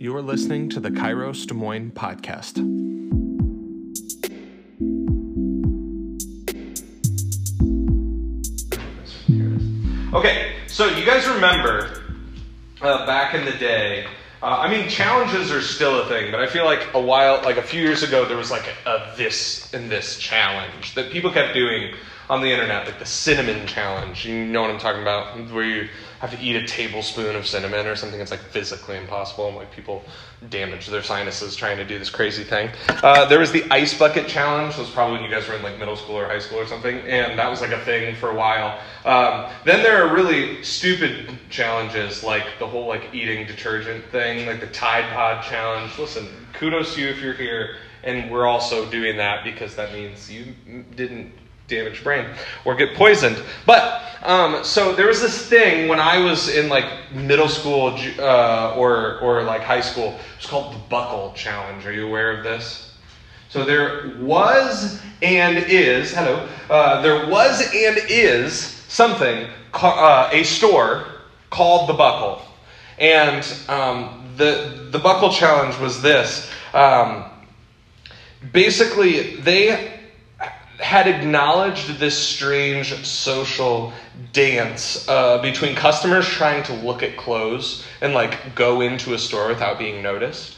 You're listening to the Kairos Des Moines podcast. Okay, so you guys remember uh, back in the day, uh, I mean, challenges are still a thing, but I feel like a while, like a few years ago, there was like a, a this and this challenge that people kept doing on the internet, like the cinnamon challenge. You know what I'm talking about? Where you have to eat a tablespoon of cinnamon or something that's like physically impossible, and like people damage their sinuses trying to do this crazy thing. Uh, there was the ice bucket challenge. That was probably when you guys were in like middle school or high school or something, and that was like a thing for a while. Um, then there are really stupid challenges like the whole like eating detergent thing, like the Tide Pod challenge. Listen, kudos to you if you're here, and we're also doing that because that means you didn't damage brain or get poisoned. But um, so there was this thing when I was in like middle school uh, or or like high school. It's called the Buckle Challenge. Are you aware of this? So there was and is hello. Uh, there was and is something uh, a store called the Buckle, and um, the the Buckle Challenge was this. Um, basically, they had acknowledged this strange social dance uh, between customers trying to look at clothes and like go into a store without being noticed.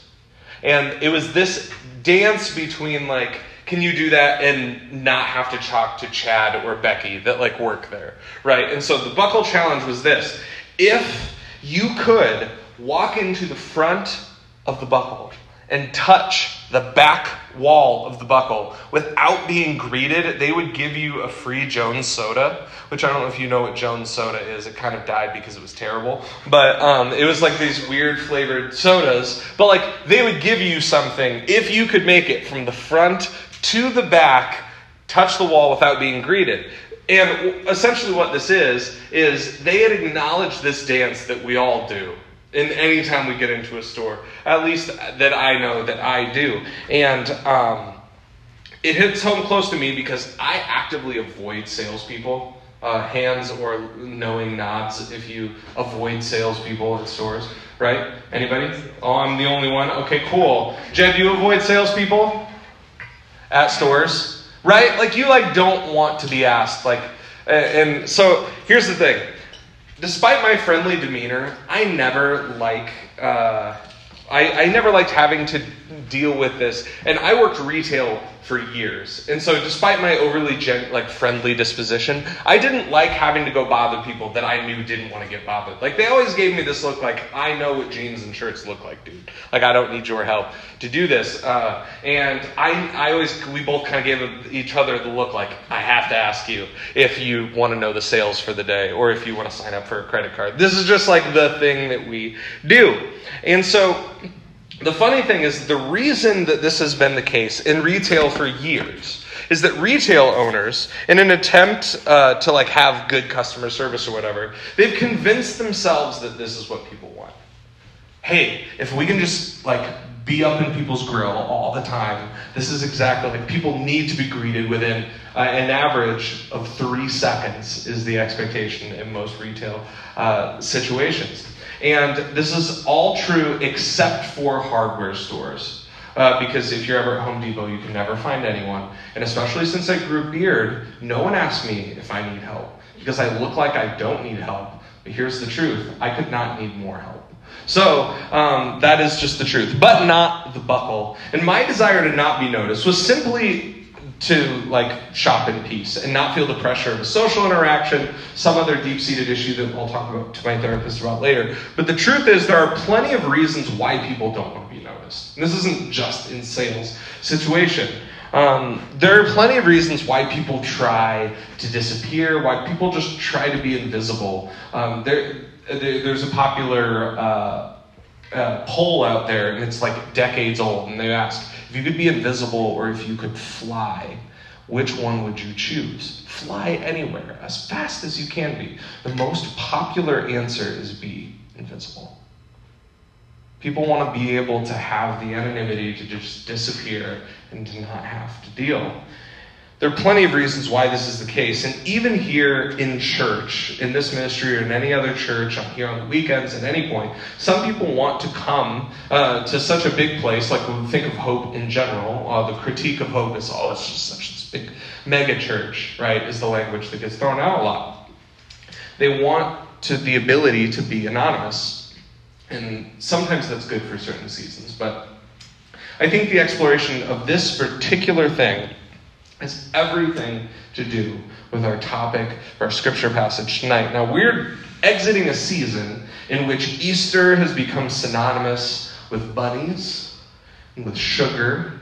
And it was this dance between like, can you do that and not have to talk to Chad or Becky that like work there, right? And so the buckle challenge was this: if you could walk into the front of the buckle and touch the back wall of the buckle without being greeted, they would give you a free Jones soda, which I don't know if you know what Jones soda is. It kind of died because it was terrible. But um, it was like these weird flavored sodas. But like they would give you something if you could make it from the front to the back, touch the wall without being greeted. And essentially, what this is, is they had acknowledged this dance that we all do in any time we get into a store at least that i know that i do. And um, it hits home close to me because i actively avoid salespeople uh, hands or knowing nods if you avoid salespeople at stores right? Anybody? Oh i'm the only one? Okay cool. Jed do you avoid salespeople at stores right? Like you like don't want to be asked like and so here's the thing despite my friendly demeanor, I never like uh, I, I never liked having to deal with this. And I worked retail for years. And so despite my overly gen- like friendly disposition, I didn't like having to go bother people that I knew didn't want to get bothered. Like they always gave me this look like I know what jeans and shirts look like, dude. Like I don't need your help to do this. Uh, and I I always we both kind of gave each other the look like I have to ask you if you want to know the sales for the day or if you want to sign up for a credit card. This is just like the thing that we do. And so the funny thing is, the reason that this has been the case in retail for years is that retail owners, in an attempt uh, to like have good customer service or whatever, they've convinced themselves that this is what people want. Hey, if we can just like be up in people's grill all the time, this is exactly like people need to be greeted within uh, an average of three seconds is the expectation in most retail uh, situations. And this is all true except for hardware stores. Uh, because if you're ever at Home Depot, you can never find anyone. And especially since I grew beard, no one asks me if I need help. Because I look like I don't need help. But here's the truth I could not need more help. So um, that is just the truth, but not the buckle. And my desire to not be noticed was simply to like shop in peace and not feel the pressure of a social interaction, some other deep seated issue that I'll talk about to my therapist about later. But the truth is, there are plenty of reasons why people don't want to be noticed. And this isn't just in sales situation. Um, there are plenty of reasons why people try to disappear, why people just try to be invisible. Um, there, there, there's a popular uh, uh, poll out there, and it's like decades old, and they ask if you could be invisible or if you could fly, which one would you choose? Fly anywhere, as fast as you can be. The most popular answer is be invisible. People want to be able to have the anonymity to just disappear and to not have to deal. There are plenty of reasons why this is the case. And even here in church, in this ministry or in any other church, here on the weekends at any point, some people want to come uh, to such a big place, like when we think of hope in general. Uh, the critique of hope is, oh, it's just such this big mega church, right? Is the language that gets thrown out a lot. They want to the ability to be anonymous. And sometimes that's good for certain seasons, but I think the exploration of this particular thing has everything to do with our topic, our scripture passage tonight. Now, we're exiting a season in which Easter has become synonymous with bunnies and with sugar.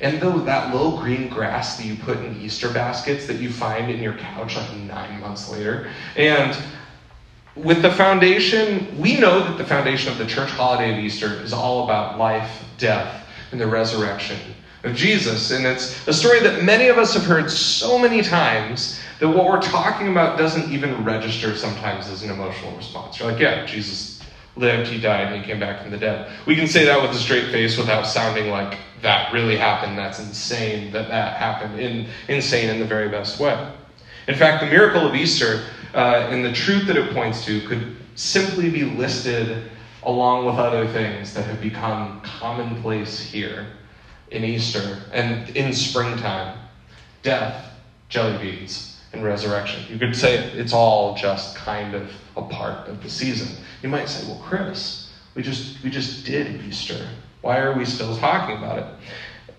And though that little green grass that you put in Easter baskets that you find in your couch like nine months later. And with the foundation, we know that the foundation of the church holiday of Easter is all about life, death, and the resurrection of Jesus. And it's a story that many of us have heard so many times that what we're talking about doesn't even register sometimes as an emotional response. You're like, yeah, Jesus lived, he died, and he came back from the dead. We can say that with a straight face without sounding like that really happened. That's insane that that happened. In, insane in the very best way. In fact, the miracle of Easter uh, and the truth that it points to could simply be listed along with other things that have become commonplace here in Easter and in springtime death, jelly beans, and resurrection. You could say it's all just kind of a part of the season. You might say, well, Chris, we just, we just did Easter. Why are we still talking about it?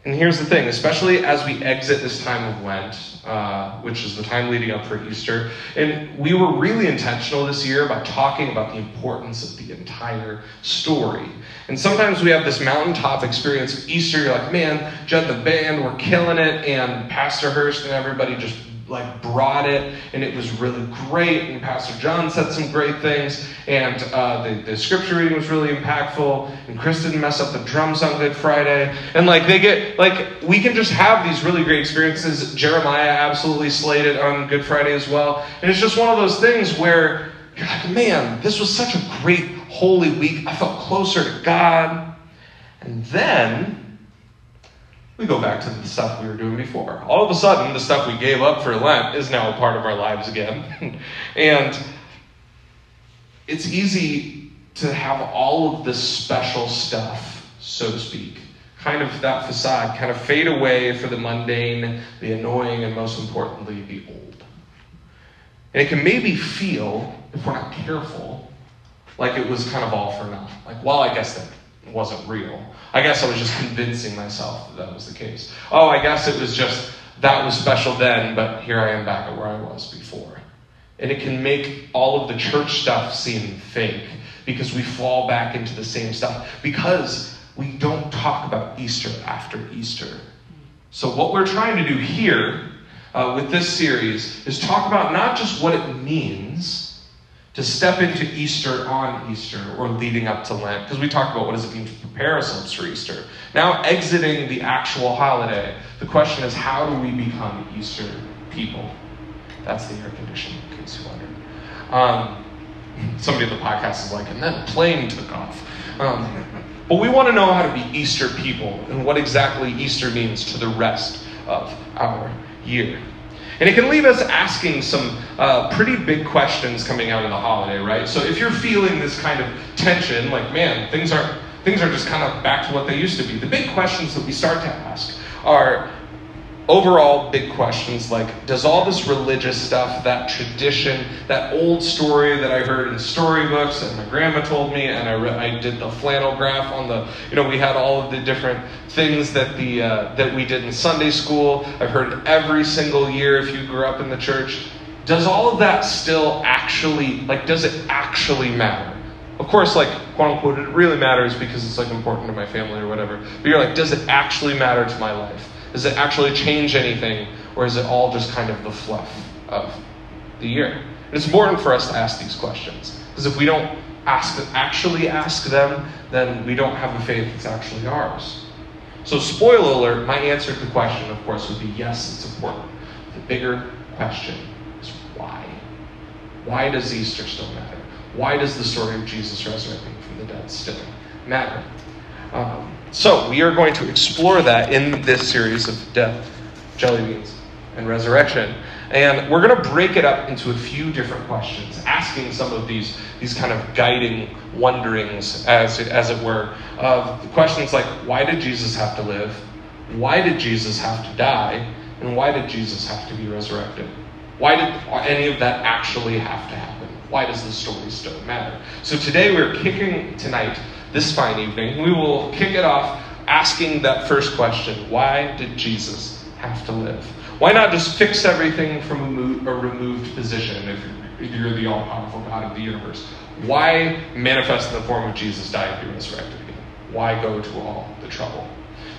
And here's the thing, especially as we exit this time of Lent, uh, which is the time leading up for Easter, and we were really intentional this year about talking about the importance of the entire story. And sometimes we have this mountaintop experience of Easter. You're like, man, Jed, the band, we're killing it, and Pastor Hurst and everybody just like brought it and it was really great and pastor john said some great things and uh, the, the scripture reading was really impactful and chris didn't mess up the drums on good friday and like they get like we can just have these really great experiences. Jeremiah absolutely slayed it on good friday as well and it's just one of those things where you're like man this was such a great holy week. I felt closer to god. And then we go back to the stuff we were doing before. All of a sudden, the stuff we gave up for Lent is now a part of our lives again. and it's easy to have all of this special stuff, so to speak, kind of that facade, kind of fade away for the mundane, the annoying, and most importantly, the old. And it can maybe feel, if we're not careful, like it was kind of all for naught. Like, well, I guess that wasn't real. I guess I was just convincing myself that that was the case. Oh, I guess it was just that was special then, but here I am back at where I was before. And it can make all of the church stuff seem fake because we fall back into the same stuff because we don't talk about Easter after Easter. So, what we're trying to do here uh, with this series is talk about not just what it means to step into Easter on Easter or leading up to Lent, because we talked about what does it mean to prepare ourselves for Easter. Now, exiting the actual holiday, the question is how do we become Easter people? That's the air conditioning, in case you wondered. Um, somebody in the podcast is like, and then the plane took off. Um, but we want to know how to be Easter people and what exactly Easter means to the rest of our year. And it can leave us asking some uh, pretty big questions coming out of the holiday, right? So if you're feeling this kind of tension, like, man, things are things are just kind of back to what they used to be. The big questions that we start to ask are overall big questions like does all this religious stuff that tradition that old story that i heard in storybooks and my grandma told me and i, re- I did the flannel graph on the you know we had all of the different things that the uh, that we did in sunday school. I've heard every single year if you grew up in the church. Does all of that still actually like does it actually matter? Of course like quote unquote it really matters because it's like important to my family or whatever. But you're like does it actually matter to my life does it actually change anything, or is it all just kind of the fluff of the year? And it's important for us to ask these questions because if we don't ask, actually ask them, then we don't have a faith that's actually ours. So, spoiler alert, my answer to the question, of course, would be yes, it's important. The bigger question is why? Why does Easter still matter? Why does the story of Jesus resurrecting from the dead still matter? Um, so, we are going to explore that in this series of Death Jelly Beans and resurrection. And we're going to break it up into a few different questions, asking some of these, these kind of guiding wonderings, as it, as it were, of questions like why did Jesus have to live? Why did Jesus have to die? And why did Jesus have to be resurrected? Why did any of that actually have to happen? Why does the story still matter? So today we're kicking, tonight, this fine evening, we will kick it off asking that first question Why did Jesus have to live? Why not just fix everything from a removed position if you're the all powerful God of the universe? Why manifest in the form of Jesus, die, and be resurrected again? Why go to all the trouble?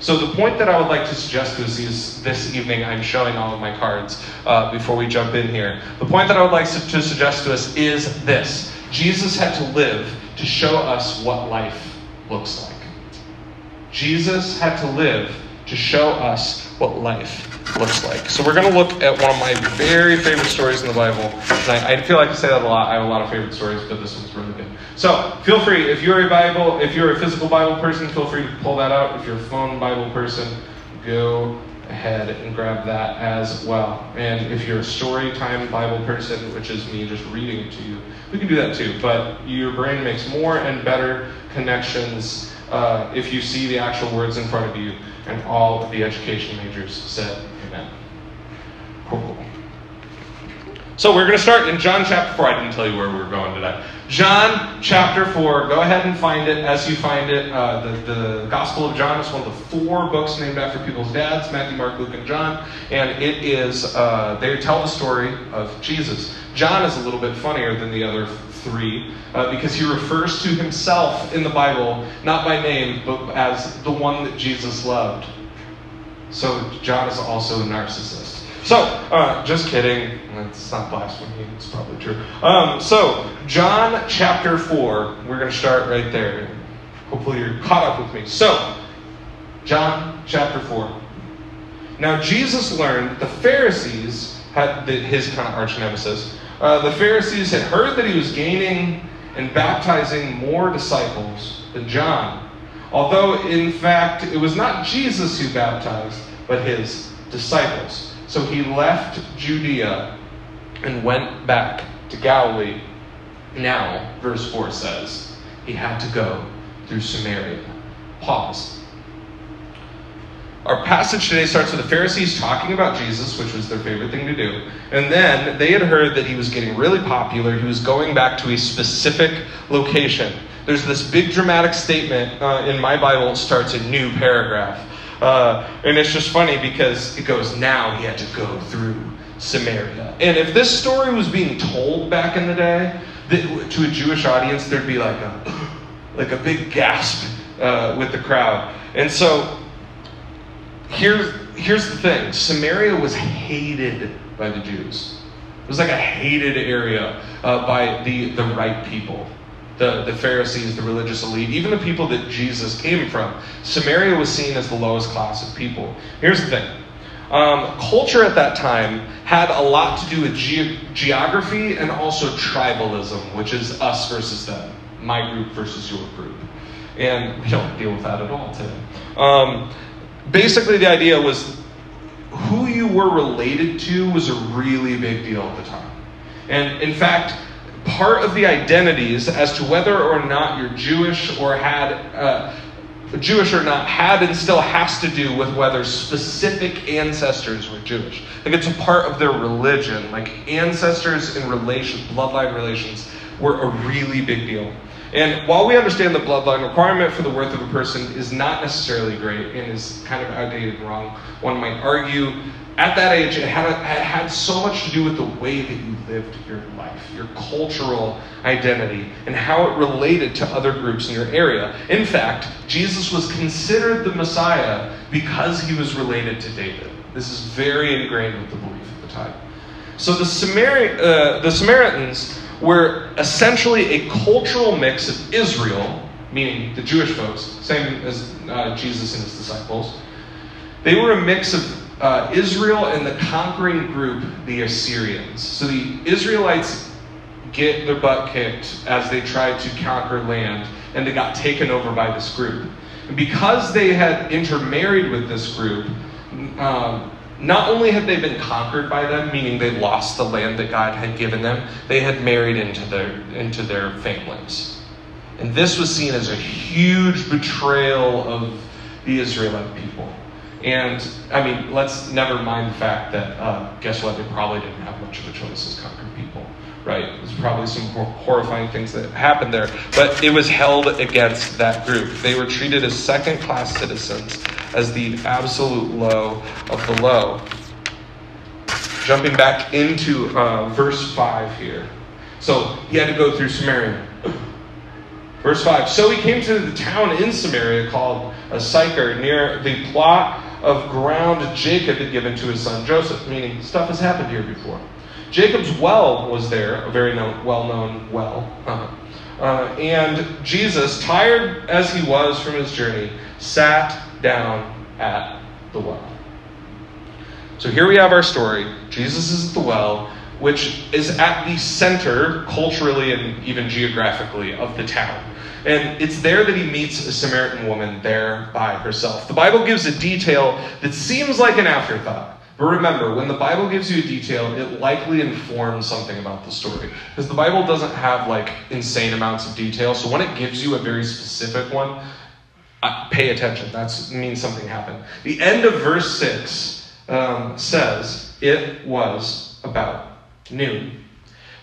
So the point that I would like to suggest to us is this evening, I'm showing all of my cards uh, before we jump in here. The point that I would like to suggest to us is this Jesus had to live to show us what life looks like. Jesus had to live to show us what life looks like. So we're going to look at one of my very favorite stories in the Bible. I, I, feel like I say that a lot. I have a lot of favorite stories, but this one's really good. So feel free, if you're a Bible, if you're a physical Bible person, feel free to pull that out. If you're a phone Bible person, go ahead and grab that as well. And if you're a story time Bible person, which is me just reading it to you, we can do that too. But your brain makes more and better connections uh, if you see the actual words in front of you. And all of the education majors said amen. Cool, cool. So we're going to start in John chapter 4. I didn't tell you where we were going today. John chapter 4. Go ahead and find it as you find it. Uh, the, the Gospel of John is one of the four books named after people's dads Matthew, Mark, Luke, and John. And it is, uh, they tell the story of Jesus. John is a little bit funnier than the other three uh, because he refers to himself in the Bible not by name, but as the one that Jesus loved. So John is also a narcissist. So, uh, just kidding. It's not blasphemy. It's probably true. Um, so, John chapter 4. We're going to start right there. Hopefully, you're caught up with me. So, John chapter 4. Now, Jesus learned the Pharisees had the, his kind of arch nemesis. Uh, the Pharisees had heard that he was gaining and baptizing more disciples than John. Although, in fact, it was not Jesus who baptized, but his disciples. So he left Judea and went back to Galilee. Now, verse 4 says, he had to go through Samaria. Pause. Our passage today starts with the Pharisees talking about Jesus, which was their favorite thing to do. And then they had heard that he was getting really popular. He was going back to a specific location. There's this big dramatic statement uh, in my Bible, it starts a new paragraph. Uh, and it's just funny because it goes, now he had to go through Samaria. And if this story was being told back in the day that, to a Jewish audience, there'd be like a, like a big gasp uh, with the crowd. And so here's, here's the thing Samaria was hated by the Jews. It was like a hated area uh, by the, the right people the, the Pharisees, the religious elite, even the people that Jesus came from. Samaria was seen as the lowest class of people. Here's the thing um, culture at that time had a lot to do with ge- geography and also tribalism, which is us versus them, my group versus your group. And we don't deal with that at all today. Um, basically, the idea was who you were related to was a really big deal at the time. And in fact, part of the identities as to whether or not you're Jewish or had uh, Jewish or not had and still has to do with whether specific ancestors were Jewish. Like it's a part of their religion. Like ancestors and relation, bloodline relations were a really big deal. And while we understand the bloodline requirement for the worth of a person is not necessarily great and is kind of outdated and wrong, one might argue at that age, it had, it had so much to do with the way that you lived your life, your cultural identity, and how it related to other groups in your area. In fact, Jesus was considered the Messiah because he was related to David. This is very ingrained with the belief at the time. So the, Samari- uh, the Samaritans were essentially a cultural mix of Israel, meaning the Jewish folks, same as uh, Jesus and his disciples. They were a mix of uh, Israel and the conquering group, the Assyrians. So the Israelites get their butt kicked as they tried to conquer land, and they got taken over by this group. And because they had intermarried with this group, um, not only had they been conquered by them, meaning they lost the land that God had given them, they had married into their, into their families. And this was seen as a huge betrayal of the Israelite people. And I mean, let's never mind the fact that, uh, guess what, they probably didn't have much of a choice as conquered people, right? There's probably some horrifying things that happened there, but it was held against that group. They were treated as second class citizens, as the absolute low of the low. Jumping back into uh, verse 5 here. So he had to go through Samaria. Verse 5 So he came to the town in Samaria called Sychar, near the plot of ground Jacob had given to his son Joseph, meaning stuff has happened here before. Jacob's well was there, a very known well. Uh-huh. Uh, and Jesus, tired as he was from his journey, sat down at the well. So here we have our story. Jesus is at the well, which is at the center, culturally and even geographically, of the town. And it's there that he meets a Samaritan woman there by herself. The Bible gives a detail that seems like an afterthought. But remember, when the Bible gives you a detail, it likely informs something about the story. Because the Bible doesn't have like insane amounts of detail. So when it gives you a very specific one, uh, pay attention. That means something happened. The end of verse 6 um, says, It was about noon.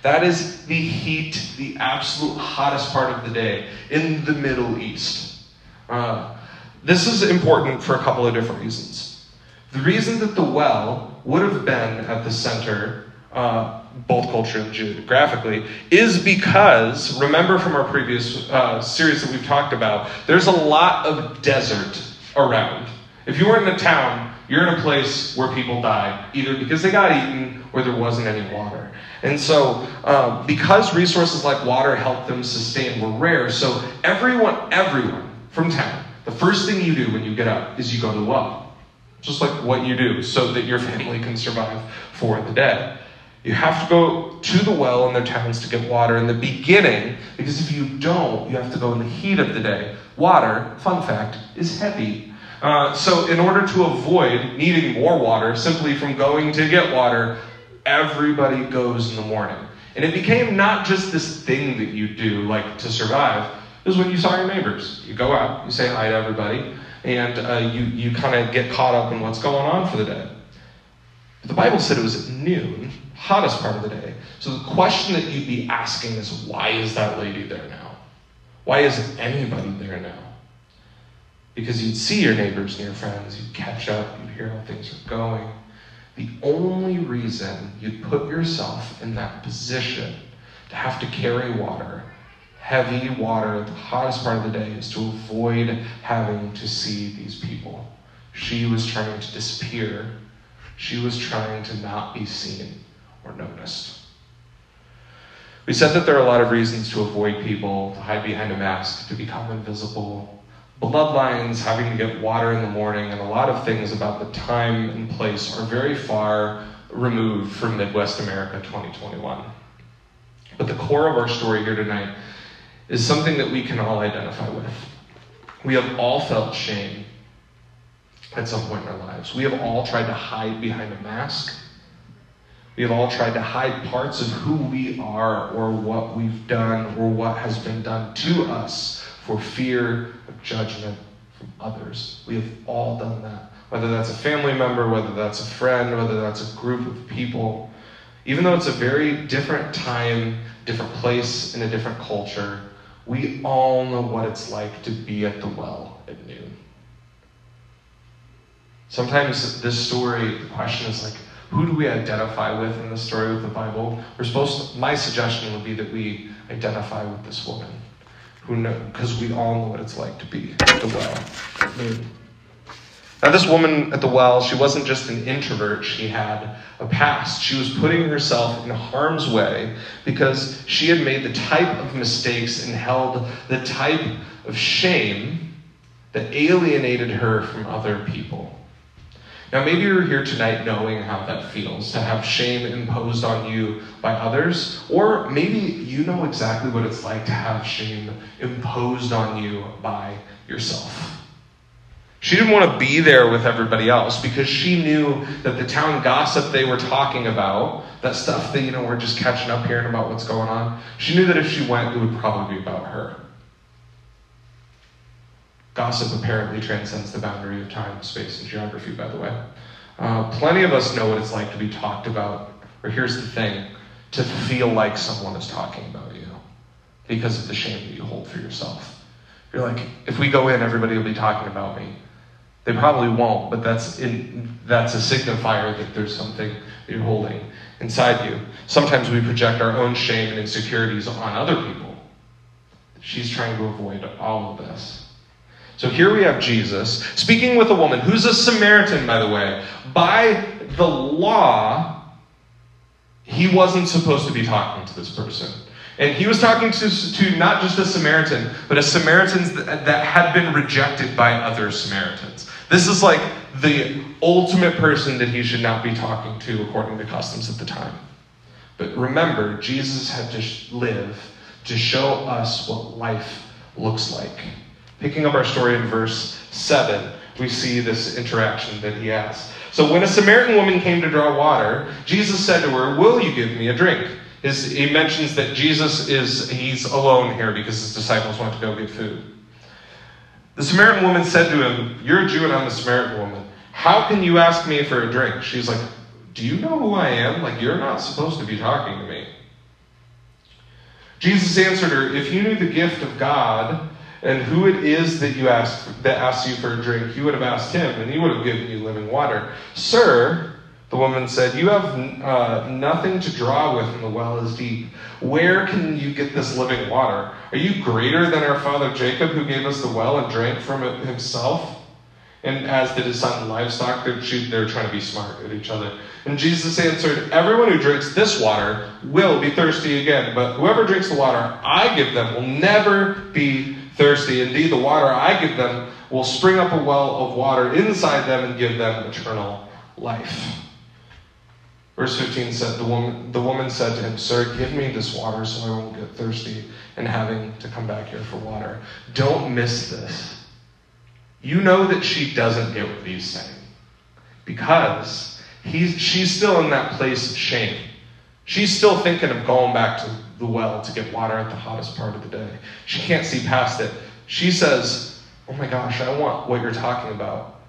That is the heat, the absolute hottest part of the day in the Middle East. Uh, this is important for a couple of different reasons. The reason that the well would have been at the center, uh, both culturally and geographically, is because, remember from our previous uh, series that we've talked about, there's a lot of desert around. If you were in a town, you're in a place where people died, either because they got eaten or there wasn't any water. And so, um, because resources like water help them sustain were rare, so everyone, everyone from town, the first thing you do when you get up is you go to the well. Just like what you do so that your family can survive for the day. You have to go to the well in their towns to get water in the beginning, because if you don't, you have to go in the heat of the day. Water, fun fact, is heavy. Uh, so, in order to avoid needing more water simply from going to get water, everybody goes in the morning. And it became not just this thing that you do, like to survive. is when you saw your neighbors. You go out, you say hi to everybody, and uh, you, you kind of get caught up in what's going on for the day. But the Bible said it was at noon, hottest part of the day. So the question that you'd be asking is why is that lady there now? Why isn't anybody there now? Because you'd see your neighbors and your friends, you'd catch up, you'd hear how things are going. The only reason you'd put yourself in that position to have to carry water, heavy water at the hottest part of the day, is to avoid having to see these people. She was trying to disappear. She was trying to not be seen or noticed. We said that there are a lot of reasons to avoid people, to hide behind a mask, to become invisible, bloodlines, having to get water in the morning, and a lot of things about the time and place are very far removed from Midwest America 2021. But the core of our story here tonight is something that we can all identify with. We have all felt shame at some point in our lives. We have all tried to hide behind a mask. We have all tried to hide parts of who we are or what we've done or what has been done to us for fear of judgment from others. We have all done that. Whether that's a family member, whether that's a friend, whether that's a group of people. Even though it's a very different time, different place, in a different culture, we all know what it's like to be at the well at noon. Sometimes this story, the question is like, who do we identify with in the story of the Bible? We're supposed to, my suggestion would be that we identify with this woman who know, because we all know what it's like to be at the well. Mm. Now, this woman at the well, she wasn't just an introvert, she had a past. She was putting herself in harm's way because she had made the type of mistakes and held the type of shame that alienated her from other people. Now, maybe you're here tonight knowing how that feels to have shame imposed on you by others, or maybe you know exactly what it's like to have shame imposed on you by yourself. She didn't want to be there with everybody else because she knew that the town gossip they were talking about, that stuff that, you know, we're just catching up hearing about what's going on, she knew that if she went, it would probably be about her. Gossip apparently transcends the boundary of time, space, and geography, by the way. Uh, plenty of us know what it's like to be talked about, or here's the thing to feel like someone is talking about you because of the shame that you hold for yourself. You're like, if we go in, everybody will be talking about me. They probably won't, but that's in, that's a signifier that there's something that you're holding inside you. Sometimes we project our own shame and insecurities on other people. She's trying to avoid all of this. So here we have Jesus speaking with a woman who's a Samaritan, by the way. By the law, he wasn't supposed to be talking to this person. And he was talking to, to not just a Samaritan, but a Samaritan that, that had been rejected by other Samaritans. This is like the ultimate person that he should not be talking to according to customs at the time. But remember, Jesus had to live to show us what life looks like. Picking up our story in verse 7, we see this interaction that he has. So when a Samaritan woman came to draw water, Jesus said to her, Will you give me a drink? His, he mentions that Jesus is he's alone here because his disciples want to go get food. The Samaritan woman said to him, You're a Jew and I'm a Samaritan woman. How can you ask me for a drink? She's like, Do you know who I am? Like, you're not supposed to be talking to me. Jesus answered her, If you knew the gift of God, and who it is that you ask that asks you for a drink, you would have asked him, and he would have given you living water. Sir, the woman said, You have uh, nothing to draw with, and the well is deep. Where can you get this living water? Are you greater than our father Jacob, who gave us the well and drank from it himself? And as did his son and livestock, they're, they're trying to be smart at each other. And Jesus answered, Everyone who drinks this water will be thirsty again, but whoever drinks the water I give them will never be thirsty. Indeed, the water I give them will spring up a well of water inside them and give them eternal life. Verse 15 said, the woman, the woman said to him, Sir, give me this water so I won't get thirsty and having to come back here for water. Don't miss this. You know that she doesn't get what he's saying because he's, she's still in that place of shame. She's still thinking of going back to the well to get water at the hottest part of the day. She can't see past it. She says, Oh my gosh, I want what you're talking about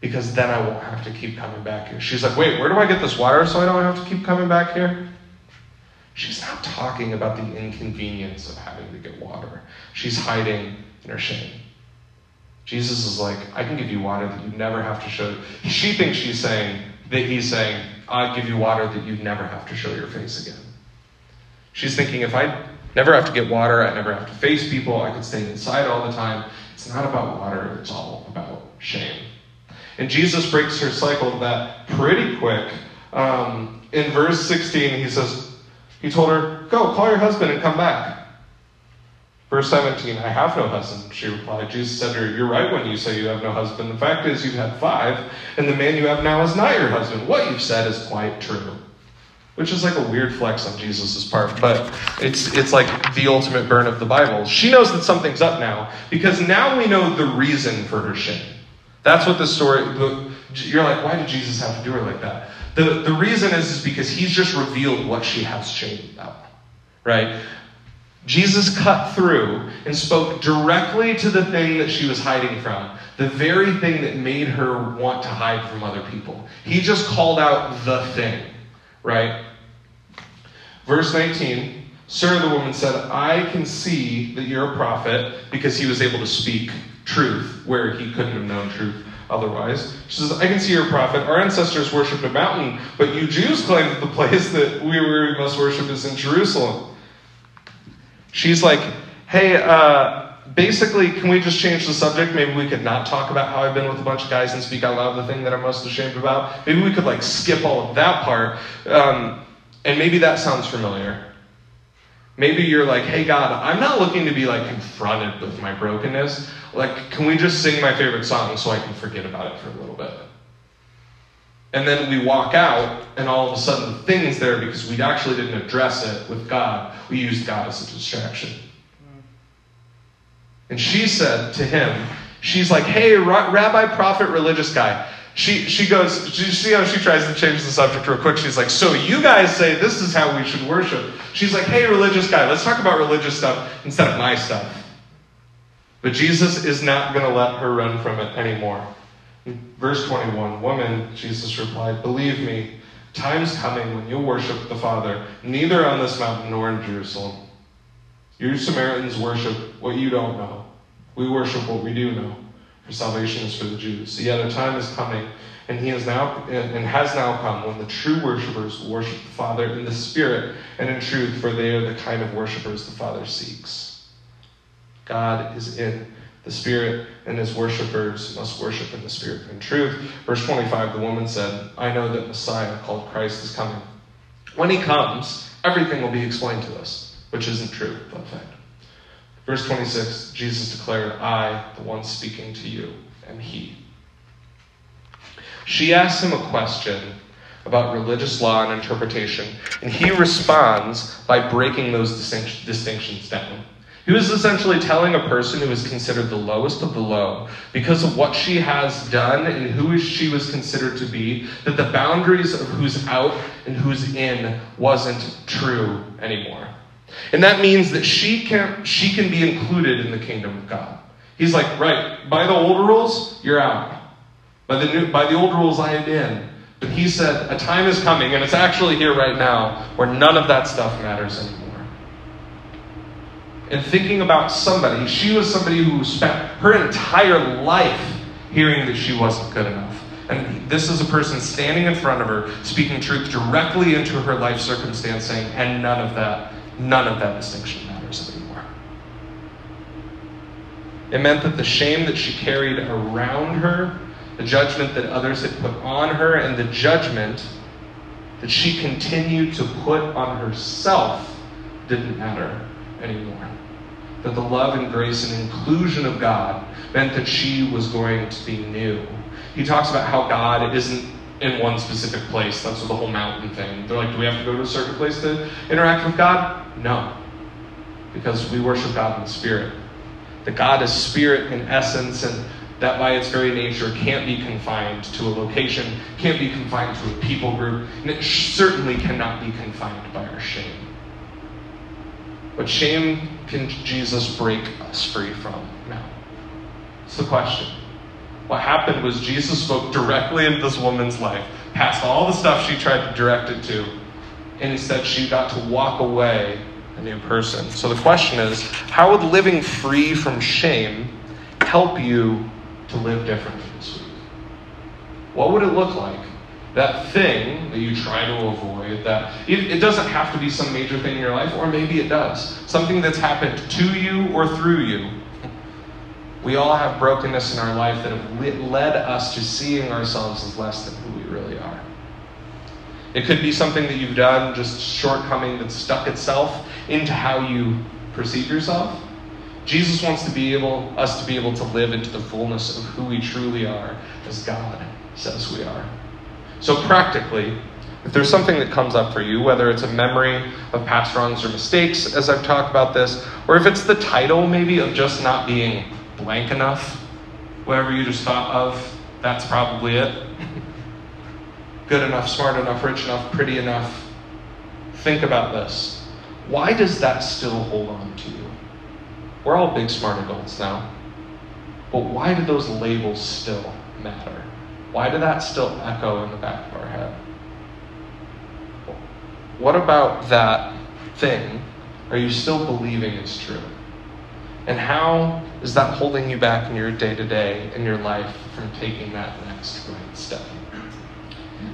because then I won't have to keep coming back here. She's like, Wait, where do I get this water so I don't have to keep coming back here? She's not talking about the inconvenience of having to get water. She's hiding in her shame. Jesus is like, I can give you water that you never have to show. She thinks she's saying that he's saying, I give you water that you never have to show your face again. She's thinking, if I never have to get water, I never have to face people, I could stay inside all the time. It's not about water, it's all about shame. And Jesus breaks her cycle of that pretty quick. Um, in verse 16, he says, He told her, Go, call your husband and come back. Verse 17, I have no husband, she replied. Jesus said to her, You're right when you say you have no husband. The fact is, you've had five, and the man you have now is not your husband. What you've said is quite true which is like a weird flex on Jesus' part, but it's, it's like the ultimate burn of the Bible. She knows that something's up now because now we know the reason for her shame. That's what the story, you're like, why did Jesus have to do her like that? The, the reason is, is because he's just revealed what she has shame about, right? Jesus cut through and spoke directly to the thing that she was hiding from, the very thing that made her want to hide from other people. He just called out the thing, right? Verse 19 Sir, the woman said, I can see that you're a prophet because he was able to speak truth where he couldn't have known truth otherwise. She says, I can see you're a prophet. Our ancestors worshipped a mountain, but you Jews claim that the place that we must worship is in Jerusalem. She's like, hey, uh, basically, can we just change the subject? Maybe we could not talk about how I've been with a bunch of guys and speak out loud the thing that I'm most ashamed about. Maybe we could like skip all of that part. Um, and maybe that sounds familiar. Maybe you're like, hey, God, I'm not looking to be like confronted with my brokenness. Like, can we just sing my favorite song so I can forget about it for a little bit? And then we walk out, and all of a sudden the thing's there because we actually didn't address it with God. We used God as a distraction. And she said to him, She's like, hey, rabbi, prophet, religious guy. She, she goes, you see how she tries to change the subject real quick? She's like, so you guys say this is how we should worship. She's like, hey, religious guy, let's talk about religious stuff instead of my stuff. But Jesus is not going to let her run from it anymore. Verse 21 Woman, Jesus replied, Believe me, time's coming when you'll worship the Father, neither on this mountain nor in Jerusalem. You Samaritans worship what you don't know. We worship what we do know. For salvation is for the Jews. Yet a time is coming, and he is now and has now come when the true worshippers will worship the Father in the Spirit and in truth, for they are the kind of worshippers the Father seeks. God is in the Spirit, and his worshippers must worship in the Spirit and truth. Verse 25 the woman said, I know that Messiah, called Christ, is coming. When he comes, everything will be explained to us, which isn't true, but fact. Verse 26 Jesus declared, I, the one speaking to you, am he. She asks him a question about religious law and interpretation, and he responds by breaking those distinctions down. He was essentially telling a person who was considered the lowest of the low, because of what she has done and who she was considered to be, that the boundaries of who's out and who's in wasn't true anymore. And that means that she can, she can be included in the kingdom of God. He's like, right, by the old rules, you're out. By the, new, by the old rules, I am in. But he said, a time is coming, and it's actually here right now, where none of that stuff matters anymore and thinking about somebody. She was somebody who spent her entire life hearing that she wasn't good enough. And this is a person standing in front of her, speaking truth directly into her life circumstance, saying, and none of that, none of that distinction matters anymore. It meant that the shame that she carried around her, the judgment that others had put on her, and the judgment that she continued to put on herself didn't matter anymore that the love and grace and inclusion of God meant that she was going to be new. He talks about how God isn't in one specific place. That's the whole mountain thing. They're like, do we have to go to a certain place to interact with God? No. Because we worship God in spirit. That God is spirit in essence, and that by its very nature can't be confined to a location, can't be confined to a people group, and it certainly cannot be confined by our shame. What shame can Jesus break us free from now? It's the question. What happened was Jesus spoke directly into this woman's life, past all the stuff she tried to direct it to, and instead she got to walk away a new person. So the question is how would living free from shame help you to live differently this week? What would it look like that thing that you try to avoid, that it, it, doesn't have to be some major thing in your life, or maybe it does. Something that's happened to you or through you. We all have brokenness in our life that have led us to seeing ourselves as less than who we really are. It could be something that you've done, just shortcoming that's stuck itself into how you perceive yourself. Jesus wants to be able us to be able to live into the fullness of who we truly are as God says we are. So, practically, if there's something that comes up for you, whether it's a memory of past wrongs or mistakes, as I've talked about this, or if it's the title maybe of just not being blank enough, whatever you just thought of, that's probably it. Good enough, smart enough, rich enough, pretty enough. Think about this. Why does that still hold on to you? We're all big, smart adults now. But why do those labels still matter? Why did that still echo in the back of our head? What about that thing are you still believing is true? And how is that holding you back in your day to day in your life from taking that next right step?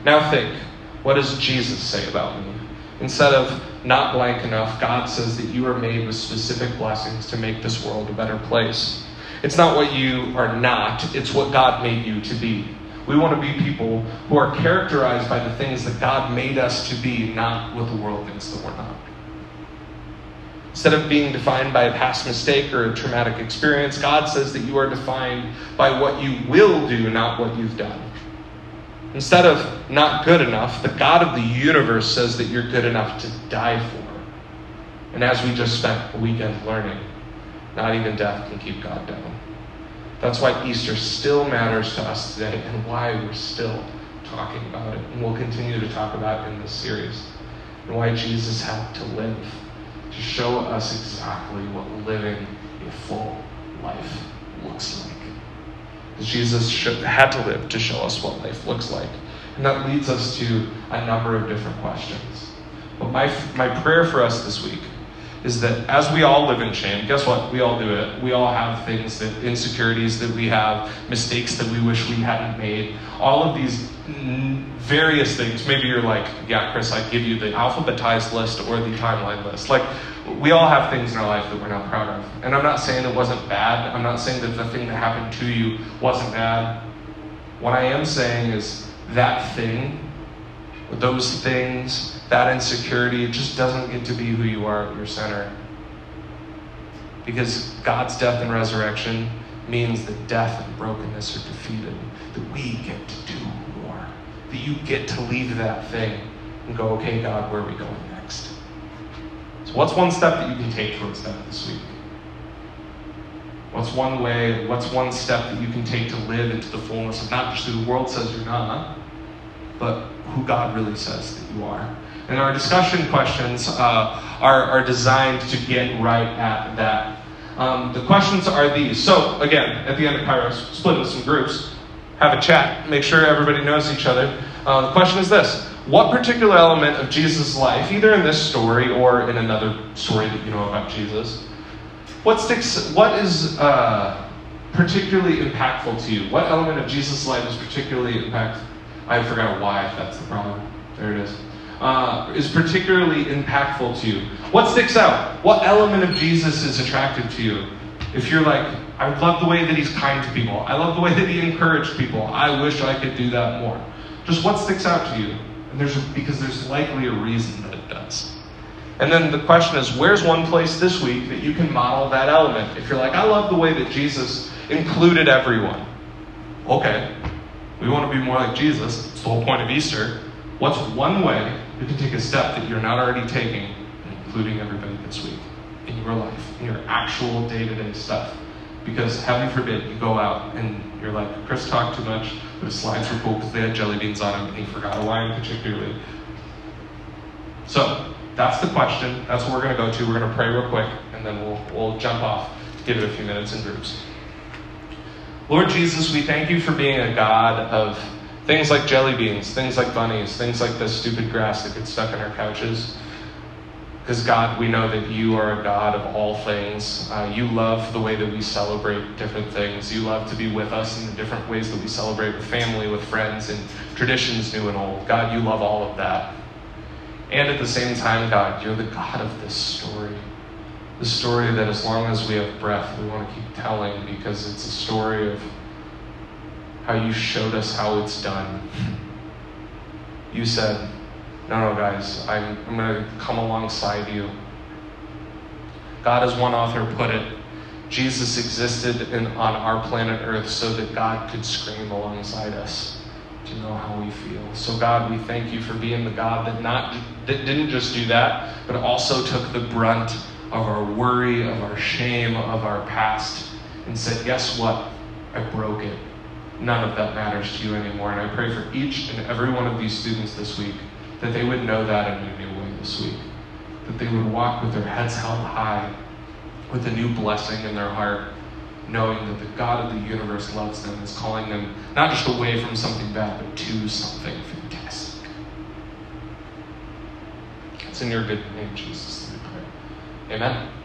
Now think what does Jesus say about me? Instead of not blank enough, God says that you are made with specific blessings to make this world a better place. It's not what you are not, it's what God made you to be. We want to be people who are characterized by the things that God made us to be, not what the world thinks that we're not. Instead of being defined by a past mistake or a traumatic experience, God says that you are defined by what you will do, not what you've done. Instead of not good enough, the God of the universe says that you're good enough to die for. And as we just spent a weekend learning, not even death can keep God down. That's why Easter still matters to us today and why we're still talking about it. And we'll continue to talk about it in this series. And why Jesus had to live to show us exactly what living a full life looks like. Jesus should, had to live to show us what life looks like. And that leads us to a number of different questions. But my, my prayer for us this week is that as we all live in shame, guess what? We all do it. We all have things that, insecurities that we have, mistakes that we wish we hadn't made, all of these various things. Maybe you're like, yeah, Chris, I give you the alphabetized list or the timeline list. Like, we all have things in our life that we're not proud of. And I'm not saying it wasn't bad. I'm not saying that the thing that happened to you wasn't bad. What I am saying is that thing, those things, that insecurity, it just doesn't get to be who you are at your center. Because God's death and resurrection means that death and brokenness are defeated, that we get to do more, that you get to leave that thing and go, okay, God, where are we going next? So, what's one step that you can take towards that this week? What's one way, what's one step that you can take to live into the fullness of not just who the world says you're not, but who God really says that you are? And our discussion questions uh, are, are designed to get right at that. Um, the questions are these. So, again, at the end of Kairos, split into some groups, have a chat, make sure everybody knows each other. Uh, the question is this What particular element of Jesus' life, either in this story or in another story that you know about Jesus, what sticks, what is uh, particularly impactful to you? What element of Jesus' life is particularly impactful? I forgot why, if that's the problem. There it is uh, is particularly impactful to you? What sticks out? What element of Jesus is attractive to you? If you're like, I love the way that he's kind to people, I love the way that he encouraged people, I wish I could do that more. Just what sticks out to you? And there's because there's likely a reason that it does. And then the question is, where's one place this week that you can model that element? If you're like, I love the way that Jesus included everyone. Okay, we want to be more like Jesus. It's the whole point of Easter. What's one way you can take a step that you're not already taking, including everybody this week, in your life, in your actual day to day stuff? Because heaven forbid you go out and you're like, Chris talked too much, but his slides were cool because they had jelly beans on them and he forgot a line particularly. So that's the question. That's what we're going to go to. We're going to pray real quick and then we'll, we'll jump off, give it a few minutes in groups. Lord Jesus, we thank you for being a God of Things like jelly beans, things like bunnies, things like the stupid grass that gets stuck in our couches. Because, God, we know that you are a God of all things. Uh, you love the way that we celebrate different things. You love to be with us in the different ways that we celebrate with family, with friends, and traditions new and old. God, you love all of that. And at the same time, God, you're the God of this story. The story that as long as we have breath, we want to keep telling because it's a story of how you showed us how it's done. You said, No, no, guys, I'm, I'm going to come alongside you. God, as one author put it, Jesus existed in, on our planet Earth so that God could scream alongside us to know how we feel. So, God, we thank you for being the God that not that didn't just do that, but also took the brunt of our worry, of our shame, of our past, and said, Guess what? I broke it none of that matters to you anymore. And I pray for each and every one of these students this week that they would know that in a new way this week. That they would walk with their heads held high, with a new blessing in their heart, knowing that the God of the universe loves them, is calling them not just away from something bad, but to something fantastic. It's in your good name, Jesus. Amen.